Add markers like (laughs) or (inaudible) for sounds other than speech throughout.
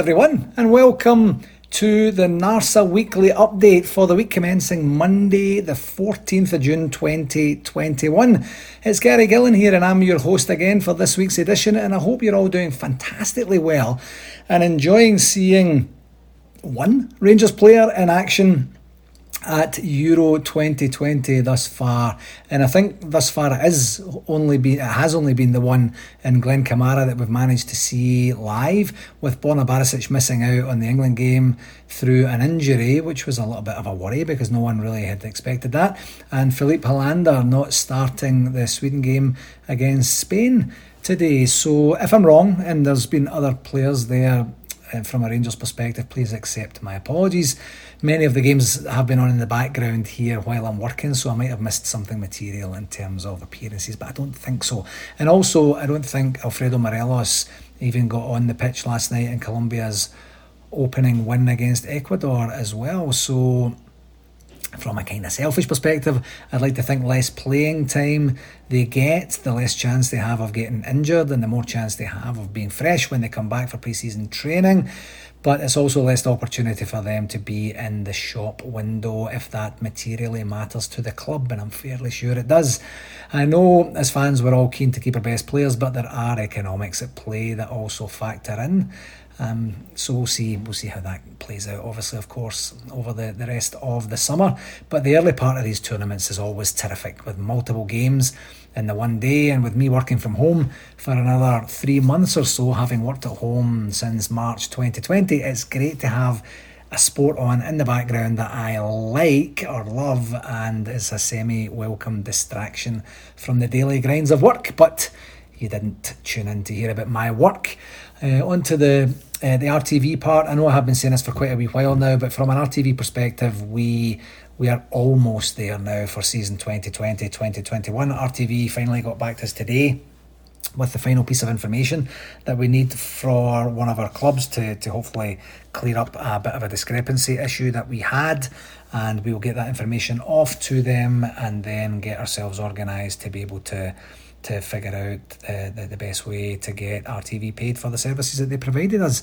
Everyone, and welcome to the NARSA weekly update for the week commencing Monday, the 14th of June 2021. It's Gary Gillen here, and I'm your host again for this week's edition. And I hope you're all doing fantastically well and enjoying seeing one Rangers player in action at Euro 2020 thus far, and I think thus far it is only been it has only been the one in Glenn Kamara that we've managed to see live, with Borna Barisic missing out on the England game through an injury, which was a little bit of a worry because no one really had expected that, and Filip Helander not starting the Sweden game against Spain today. So if I'm wrong, and there's been other players there Uh, from a Rangers perspective, please accept my apologies. Many of the games have been on in the background here while I'm working, so I might have missed something material in terms of appearances, but I don't think so. And also, I don't think Alfredo Morelos even got on the pitch last night in Colombia's opening win against Ecuador as well. So from a kind of selfish perspective, I'd like to think less playing time they get, the less chance they have of getting injured, and the more chance they have of being fresh when they come back for pre-season training. But it's also less opportunity for them to be in the shop window if that materially matters to the club, and I'm fairly sure it does. I know as fans we're all keen to keep our best players, but there are economics at play that also factor in. Um, so we'll see we'll see how that plays out. Obviously, of course, over the, the rest of the summer. But the early part of these tournaments is always terrific with multiple games in the one day, and with me working from home for another three months or so, having worked at home since March 2020. It's great to have a sport on in the background that I like or love and is a semi welcome distraction from the daily grinds of work. But you didn't tune in to hear about my work. Uh, on to the uh, the RTV part. I know I have been saying this for quite a wee while now, but from an RTV perspective, we we are almost there now for season 2020 2021. RTV finally got back to us today with the final piece of information that we need for one of our clubs to, to hopefully clear up a bit of a discrepancy issue that we had. And we will get that information off to them and then get ourselves organised to be able to to figure out uh, the, the best way to get RTV paid for the services that they provided us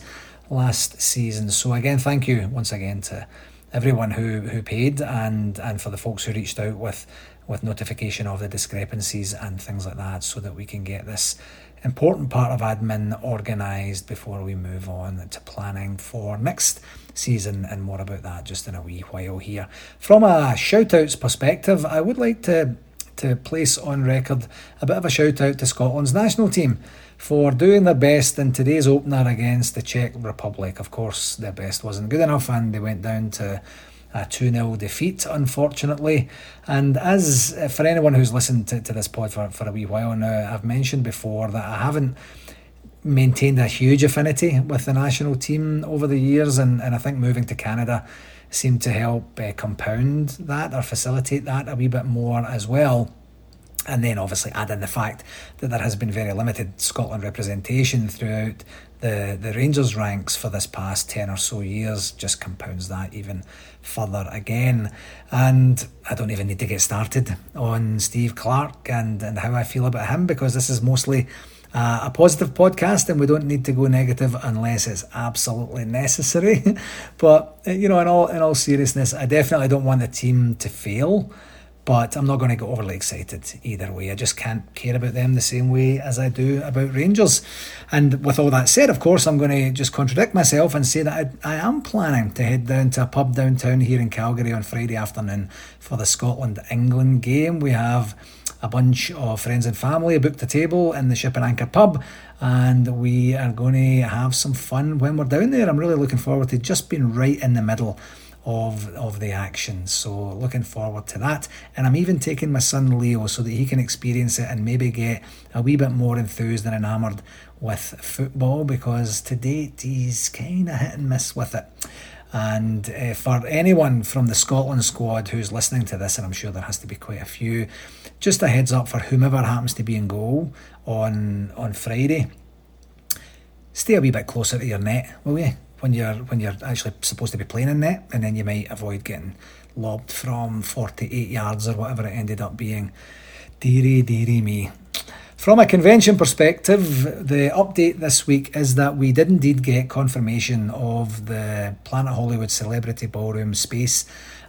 last season. So again, thank you once again to everyone who, who paid and, and for the folks who reached out with with notification of the discrepancies and things like that so that we can get this important part of admin organised before we move on to planning for next season and more about that just in a wee while here. From a shout outs perspective, I would like to to place on record a bit of a shout out to Scotland's national team for doing their best in today's opener against the Czech Republic. Of course, their best wasn't good enough and they went down to a 2 0 defeat, unfortunately. And as uh, for anyone who's listened to, to this pod for, for a wee while now, I've mentioned before that I haven't maintained a huge affinity with the national team over the years, and, and I think moving to Canada seem to help uh, compound that or facilitate that a wee bit more as well. And then obviously add in the fact that there has been very limited Scotland representation throughout the, the Rangers ranks for this past 10 or so years, just compounds that even further again. And I don't even need to get started on Steve Clarke and, and how I feel about him because this is mostly uh, a positive podcast, and we don't need to go negative unless it's absolutely necessary. (laughs) but uh, you know, in all in all seriousness, I definitely don't want the team to fail. But I'm not going to get overly excited either way. I just can't care about them the same way as I do about Rangers. And with all that said, of course, I'm going to just contradict myself and say that I, I am planning to head down to a pub downtown here in Calgary on Friday afternoon for the Scotland England game. We have a bunch of friends and family booked a table in the Ship and Anchor pub, and we are going to have some fun when we're down there. I'm really looking forward to just being right in the middle of of the action. So looking forward to that. And I'm even taking my son Leo so that he can experience it and maybe get a wee bit more enthused and enamoured with football because to date he's kind of hit and miss with it. And uh, for anyone from the Scotland squad who's listening to this, and I'm sure there has to be quite a few, just a heads up for whomever happens to be in goal on on Friday. Stay a wee bit closer to your net, will you? When you're when you're actually supposed to be playing in net, and then you might avoid getting lobbed from 48 yards or whatever it ended up being. Deary, deary me. From a convention perspective, the update this week is that we did indeed get confirmation of the Planet Hollywood Celebrity Ballroom space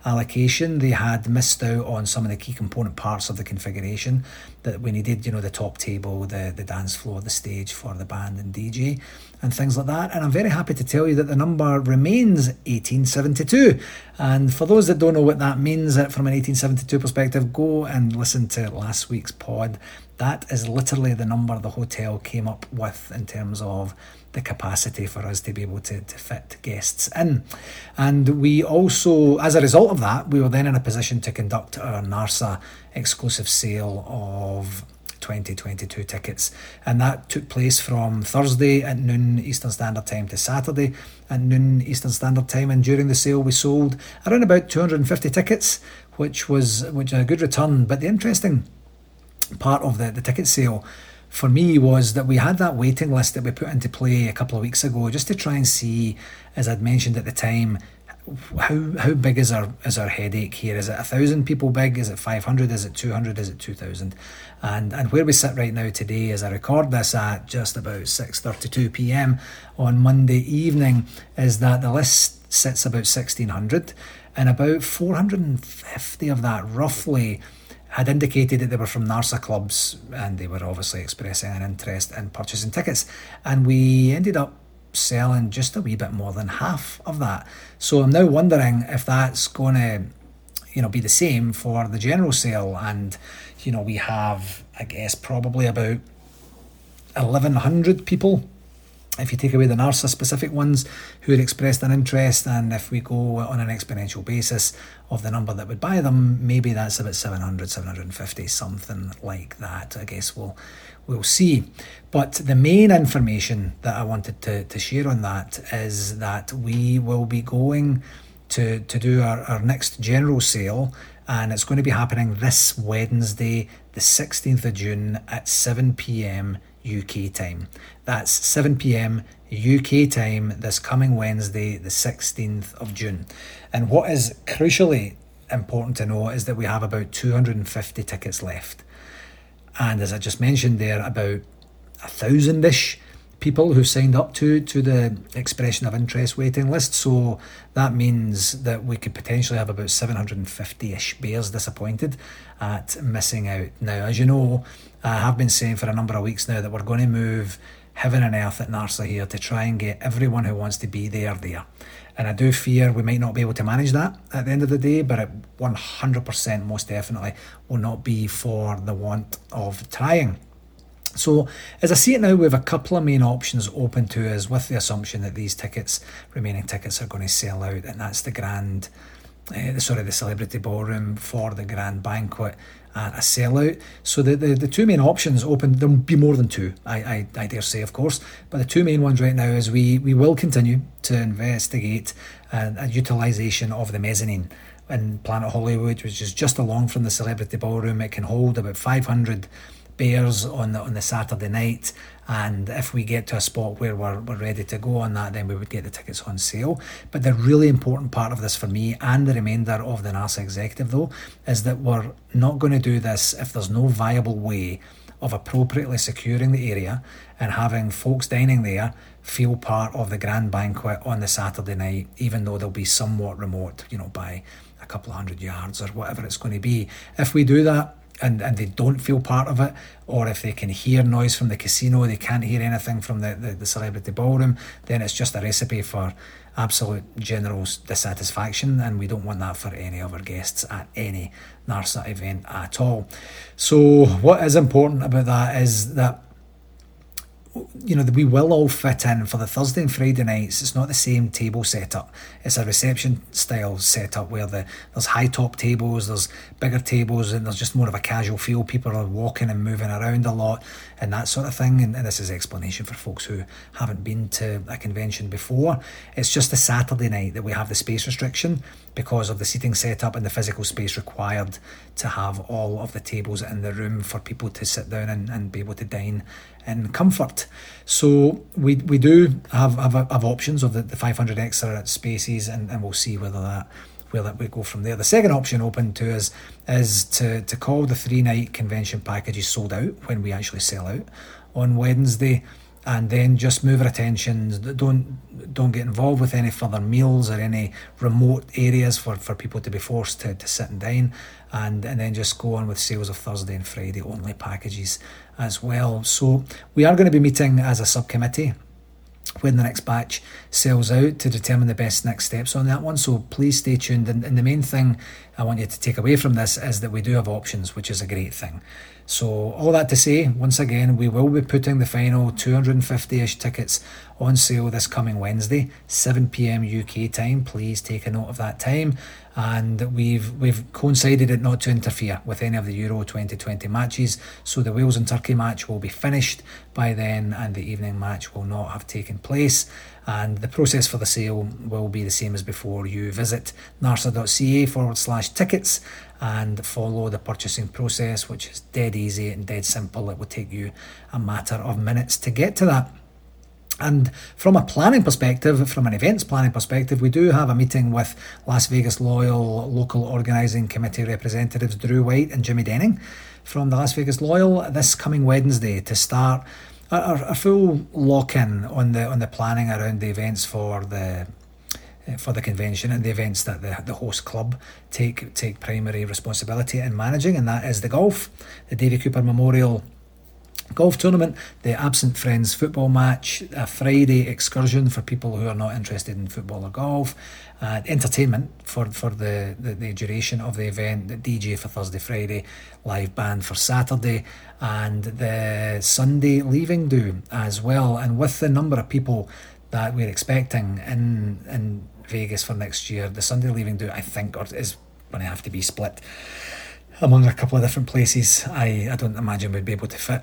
allocation. They had missed out on some of the key component parts of the configuration that we needed, you know, the top table, the, the dance floor, the stage for the band and DJ, and things like that. And I'm very happy to tell you that the number remains 1872. And for those that don't know what that means uh, from an 1872 perspective, go and listen to last week's pod. That is literally the number the hotel came up with in terms of the capacity for us to be able to, to fit guests in. And we also, as a result of that, we were then in a position to conduct our NARSA exclusive sale of 2022 tickets. And that took place from Thursday at noon Eastern Standard Time to Saturday at noon Eastern Standard Time. And during the sale, we sold around about 250 tickets, which was which a good return. But the interesting part of the, the ticket sale for me was that we had that waiting list that we put into play a couple of weeks ago just to try and see, as I'd mentioned at the time, how how big is our is our headache here? Is it a thousand people big? Is it five hundred? Is it two hundred? Is it two thousand? And and where we sit right now today, as I record this at just about six thirty two p.m. on Monday evening, is that the list sits about sixteen hundred, and about four hundred and fifty of that roughly had indicated that they were from NARSA clubs and they were obviously expressing an interest in purchasing tickets. And we ended up selling just a wee bit more than half of that. So I'm now wondering if that's going to, you know, be the same for the general sale. And, you know, we have, I guess, probably about 1,100 people if you take away the NARSA specific ones who had expressed an interest, and if we go on an exponential basis of the number that would buy them, maybe that's about 700, 750, something like that. I guess we'll we'll see. But the main information that I wanted to, to share on that is that we will be going to, to do our, our next general sale and it's going to be happening this Wednesday, the 16th of June at 7 pm UK time. That's 7 pm UK time this coming Wednesday, the 16th of June. And what is crucially important to know is that we have about 250 tickets left. And as I just mentioned there, about a thousand ish people who signed up to to the expression of interest waiting list. So that means that we could potentially have about 750-ish bears disappointed at missing out. Now, as you know, I have been saying for a number of weeks now that we're going to move heaven and earth at NARSA here to try and get everyone who wants to be there there. And I do fear we might not be able to manage that at the end of the day, but it 100% most definitely will not be for the want of trying. So, as I see it now, we have a couple of main options open to us with the assumption that these tickets, remaining tickets, are going to sell out, and that's the grand, uh, sorry, the celebrity ballroom for the grand banquet and a sellout. So the, the, the two main options open, there'll be more than two, I, I, I dare say, of course. But the two main ones right now is we, we will continue to investigate uh, a utilisation of the mezzanine in Planet Hollywood, which is just along from the celebrity ballroom. It can hold about 500 bears on the on the Saturday night. And if we get to a spot where we're, we're ready to go on that, then we would get the tickets on sale. But the really important part of this for me and the remainder of the NARSA executive, though, is that we're not going to do this if there's no viable way of appropriately securing the area and having folks dining there feel part of the grand banquet on the Saturday night, even though they'll be somewhat remote, you know, by a couple of hundred yards or whatever it's going to be. If we do that, and, and they don't feel part of it, or if they can hear noise from the casino, they can't hear anything from the, the, the celebrity ballroom, then it's just a recipe for absolute general dissatisfaction, and we don't want that for any of our guests at any NARSA event at all. So, what is important about that is that you know, we will all fit in for the Thursday and Friday nights. It's not the same table setup. It's a reception style setup where the there's high top tables, there's bigger tables, and there's just more of a casual feel. People are walking and moving around a lot and that sort of thing. And, and this is explanation for folks who haven't been to a convention before. It's just the Saturday night that we have the space restriction because of the seating setup and the physical space required to have all of the tables in the room for people to sit down and, and be able to dine in comfort. So we we do have have, have options of the, the 500 extra spaces, and, and we'll see whether that where that we go from there. The second option open to us is to, to call the three night convention packages sold out when we actually sell out on Wednesday and then just move our attentions. Don't don't get involved with any further meals or any remote areas for, for people to be forced to, to sit and dine, and and then just go on with sales of Thursday and Friday only packages as well. So we are going to be meeting as a subcommittee when the next batch sells out to determine the best next steps on that one. So please stay tuned. And, and, the main thing I want you to take away from this is that we do have options, which is a great thing. So, all that to say, once again, we will be putting the final 250 ish tickets on sale this coming Wednesday, 7 pm UK time. Please take a note of that time. And we've we've coincided it not to interfere with any of the Euro 2020 matches. So the Wales and Turkey match will be finished by then, and the evening match will not have taken place. And the process for the sale will be the same as before. You visit narsa.ca forward slash tickets and follow the purchasing process, which is dead easy and dead simple. It will take you a matter of minutes to get to that. And from a planning perspective, from an events planning perspective, we do have a meeting with Las Vegas Loyal local organising committee representatives Drew White and Jimmy Denning from the Las Vegas Loyal this coming Wednesday to start a, a full lock in on the on the planning around the events for the uh, for the convention and the events that the, the host club take take primary responsibility in managing, and that is the golf, the Davy Cooper Memorial golf tournament, the Absent Friends football match, a Friday excursion for people who are not interested in football or golf, uh, entertainment for, for the, the, the, duration of the event, the DJ for Thursday, Friday, live band for Saturday, and the Sunday leaving do as well. And with the number of people that we're expecting in in Vegas for next year. The Sunday leaving do I think is going to have to be split among a couple of different places. I, I don't imagine we'd be able to fit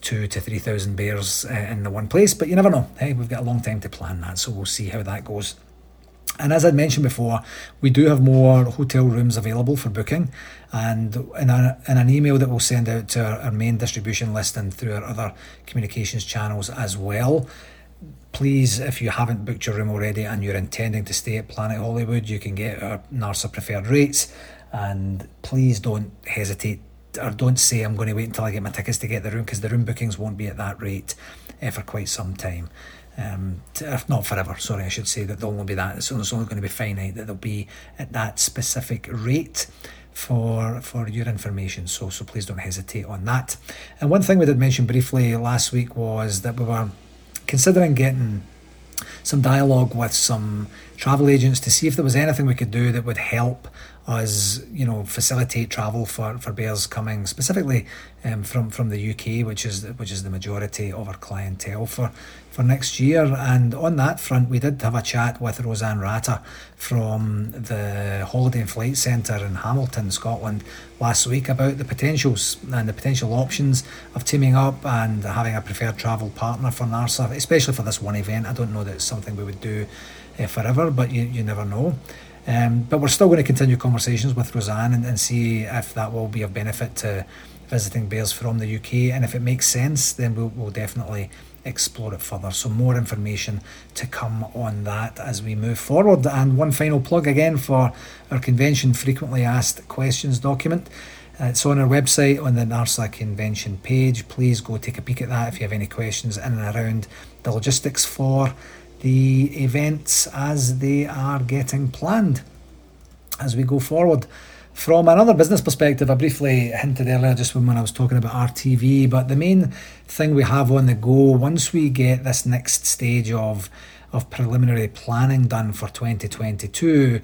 two to three thousand bears uh, in the one place, but you never know. Hey, we've got a long time to plan that, so we'll see how that goes. And as I mentioned before, we do have more hotel rooms available for booking. And in, a, in an email that we'll send out to our, our main distribution list and through our other communications channels as well, please, if you haven't booked your room already and you're intending to stay at Planet Hollywood, you can get our NARSA preferred rates. And please don't hesitate or don't say I'm going to wait until I get my tickets to get the room because the room bookings won't be at that rate for quite some time. Um, to, not forever, sorry, I should say that there'll only be that. Only, it's only going to be finite that they'll be at that specific rate for for your information. So so please don't hesitate on that. And one thing we did mention briefly last week was that we were considering getting some dialogue with some travel agents to see if there was anything we could do that would help us, you know, facilitate travel for, for bears coming specifically um, from from the UK, which is which is the majority of our clientele for for next year. And on that front, we did have a chat with Roseanne Ratter from the Holiday and Flight Centre in Hamilton, Scotland, last week about the potentials and the potential options of teaming up and having a preferred travel partner for NARSA, especially for this one event. I don't know that it's something we would do uh, forever, but you, you never know. Um, but we're still going to continue conversations with Roseanne and, and see if that will be of benefit to visiting bears from the UK. And if it makes sense, then we'll, we'll definitely explore it further. So, more information to come on that as we move forward. And one final plug again for our convention frequently asked questions document. It's on our website on the NARSA convention page. Please go take a peek at that if you have any questions in and around the logistics for the events as they are getting planned as we go forward. From another business perspective, I briefly hinted earlier just when I was talking about RTV, but the main thing we have on the go once we get this next stage of of preliminary planning done for 2022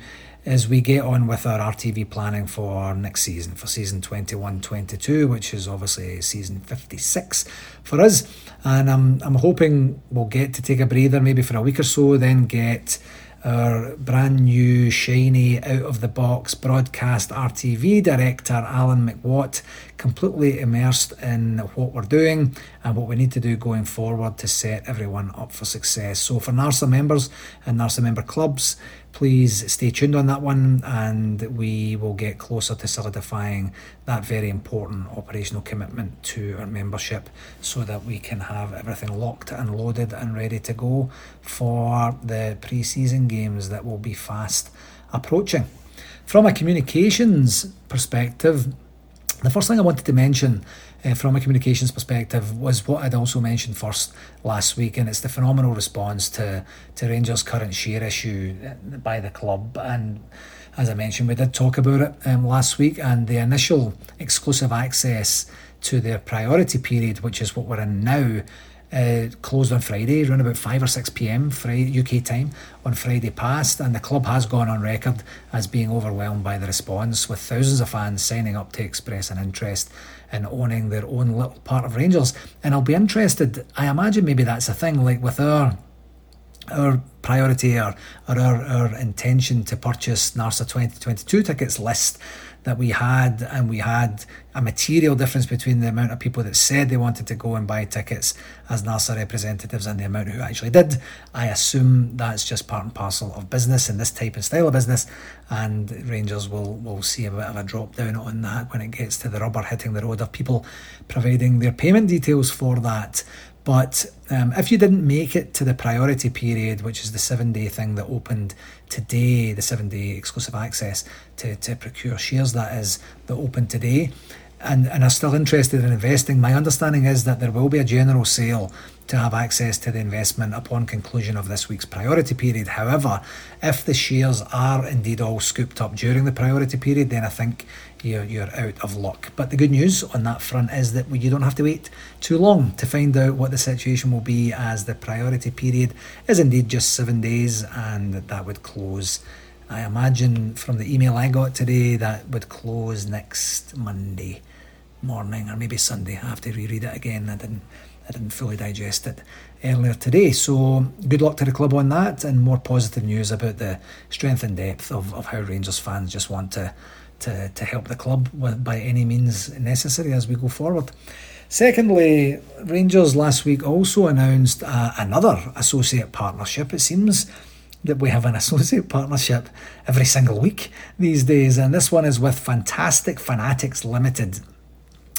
as we get on with our RTV planning for next season, for season 21 22, which is obviously season 56 for us. And I'm, I'm hoping we'll get to take a breather maybe for a week or so, then get our brand new, shiny, out of the box broadcast RTV director, Alan McWatt, completely immersed in what we're doing and what we need to do going forward to set everyone up for success. So, for NARSA members and NARSA member clubs, please stay tuned on that one and we will get closer to solidifying that very important operational commitment to our membership so that we can have everything locked and loaded and ready to go for the pre season games that will be fast approaching. From a communications perspective, the first thing I wanted to mention uh, from a communications perspective was what I'd also mentioned first last week, and it's the phenomenal response to, to Rangers' current share issue uh, by the club. And as I mentioned, we did talk about it um, last week, and the initial exclusive access to their priority period, which is what we're in now, uh, closed on Friday, around about 5 or 6 pm Friday, UK time on Friday past. And the club has gone on record as being overwhelmed by the response, with thousands of fans signing up to express an interest in owning their own little part of Rangers. And I'll be interested, I imagine maybe that's a thing, like with our our priority or, or our, our intention to purchase NARSA 2022 tickets list that we had, and we had a material difference between the amount of people that said they wanted to go and buy tickets as NARSA representatives and the amount who actually did. I assume that's just part and parcel of business in this type and style of business, and Rangers will, will see a bit of a drop down on that when it gets to the rubber hitting the road of people providing their payment details for that. But um, if you didn't make it to the priority period, which is the seven day thing that opened today, the seven day exclusive access to, to procure shares, that is, that opened today, and, and are still interested in investing, my understanding is that there will be a general sale to have access to the investment upon conclusion of this week's priority period. However, if the shares are indeed all scooped up during the priority period, then I think you're, you're out of luck. But the good news on that front is that you don't have to wait too long to find out what the situation will be, as the priority period is indeed just seven days, and that would close. I imagine from the email I got today that would close next Monday morning or maybe Sunday. I have to reread it again. I didn't I didn't fully digest it earlier today. So good luck to the club on that and more positive news about the strength and depth of, of how Rangers fans just want to to, to help the club with, by any means necessary as we go forward. Secondly, Rangers last week also announced uh, another associate partnership. It seems that we have an (laughs) associate partnership every single week these days, and this one is with Fantastic Fanatics Limited.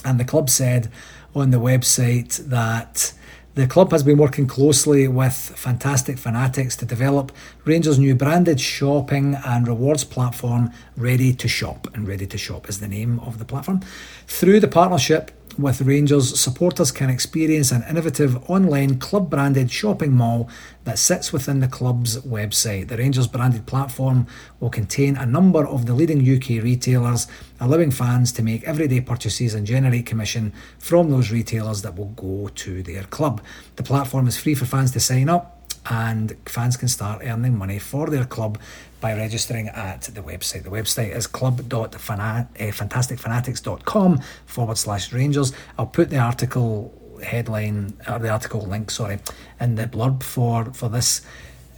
And the club said on the website that the club has been working closely with Fantastic Fanatics to develop Rangers' new branded shopping and rewards platform, Ready to Shop. And Ready to Shop is the name of the platform. Through the partnership, with Rangers, supporters can experience an innovative online club branded shopping mall that sits within the club's website. The Rangers branded platform will contain a number of the leading UK retailers, allowing fans to make everyday purchases and generate commission from those retailers that will go to their club. The platform is free for fans to sign up and fans can start earning money for their club by registering at the website. The website is club.fantasticfanatics.com forward slash Rangers. I'll put the article headline or the article link, sorry, in the blurb for for this.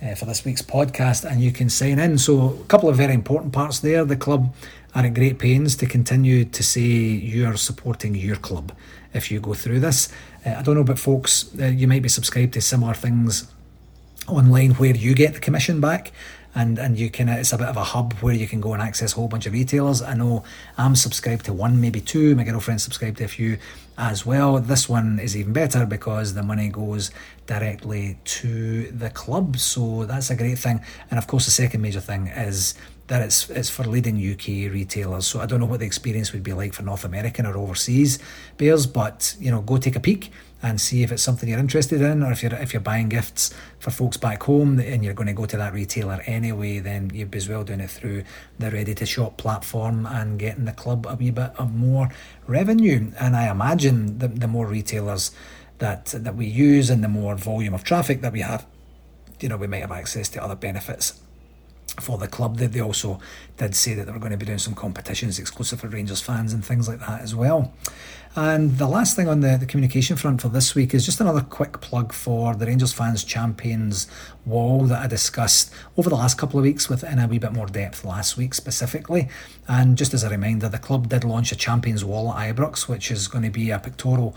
Uh, for this week's podcast, and you can sign in. So, a couple of very important parts there. The club are at great pains to continue to say you're supporting your club if you go through this. Uh, I don't know about folks, uh, you might be subscribed to similar things online where you get the commission back and and you can it's a bit of a hub where you can go and access a whole bunch of retailers. I know I'm subscribed to one, maybe two. My girlfriend's subscribed to a few as well. This one is even better because the money goes directly to the club, so that's a great thing. And of course, the second major thing is that it's it's for leading UK retailers. So I don't know what the experience would be like for North American or overseas bears, but you know, go take a peek and see if it's something you're interested in, or if you're if you're buying gifts for folks back home and you're going to go to that retailer anyway, then you'd be as well doing it through the Ready to Shop platform and getting the club a wee bit of more revenue. And I imagine the the more retailers that that we use and the more volume of traffic that we have, you know, we might have access to other benefits for the club. They, they also did say that they were going to be doing some competitions exclusive for Rangers fans and things like that as well. And the last thing on the, the communication front for this week is just another quick plug for the Rangers Fans Champions wall that I discussed over the last couple of weeks within a wee bit more depth last week specifically. And just as a reminder, the club did launch a Champions wall at Ibrox, which is going to be a pictorial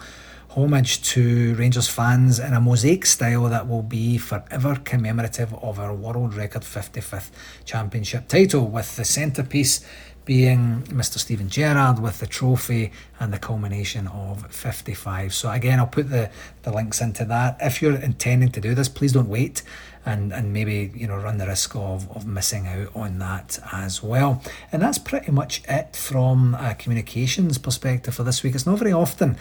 homage to Rangers fans in a mosaic style that will be forever commemorative of our world record 55th championship title, with the centrepiece being Mr. Steven Gerrard with the trophy and the culmination of 55. So, again, I'll put the, the links into that. If you're intending to do this, please don't wait and, and maybe you know run the risk of, of missing out on that as well. And that's pretty much it from a communications perspective for this week. It's not very often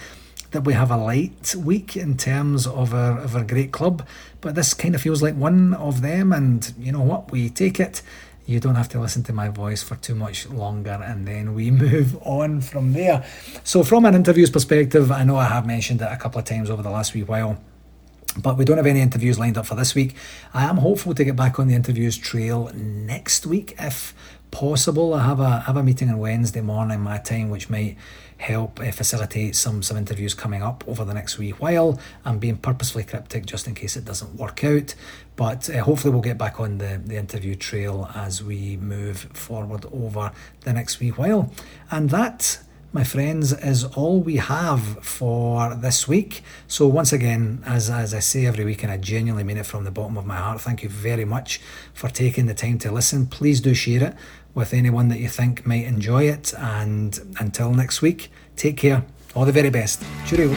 that we have a light week in terms of our, of our great club, but this kind of feels like one of them. And you know what? We take it you don't have to listen to my voice for too much longer and then we (laughs) move on from there. So, from an interviews perspective, I know I have mentioned it a couple of times over the last wee while. But we don't have any interviews lined up for this week. I am hopeful to get back on the interviews trail next week if possible. I have a have a meeting on Wednesday morning my time, which might help uh, facilitate some some interviews coming up over the next wee while. I'm being purposefully cryptic just in case it doesn't work out, but uh, hopefully we'll get back on the, the interview trail as we move forward over the next wee while. And that my friends, is all we have for this week. So, once again, as, as I say every week, and I genuinely mean it from the bottom of my heart, thank you very much for taking the time to listen. Please do share it with anyone that you think might enjoy it. And until next week, take care. All the very best. Cheerio.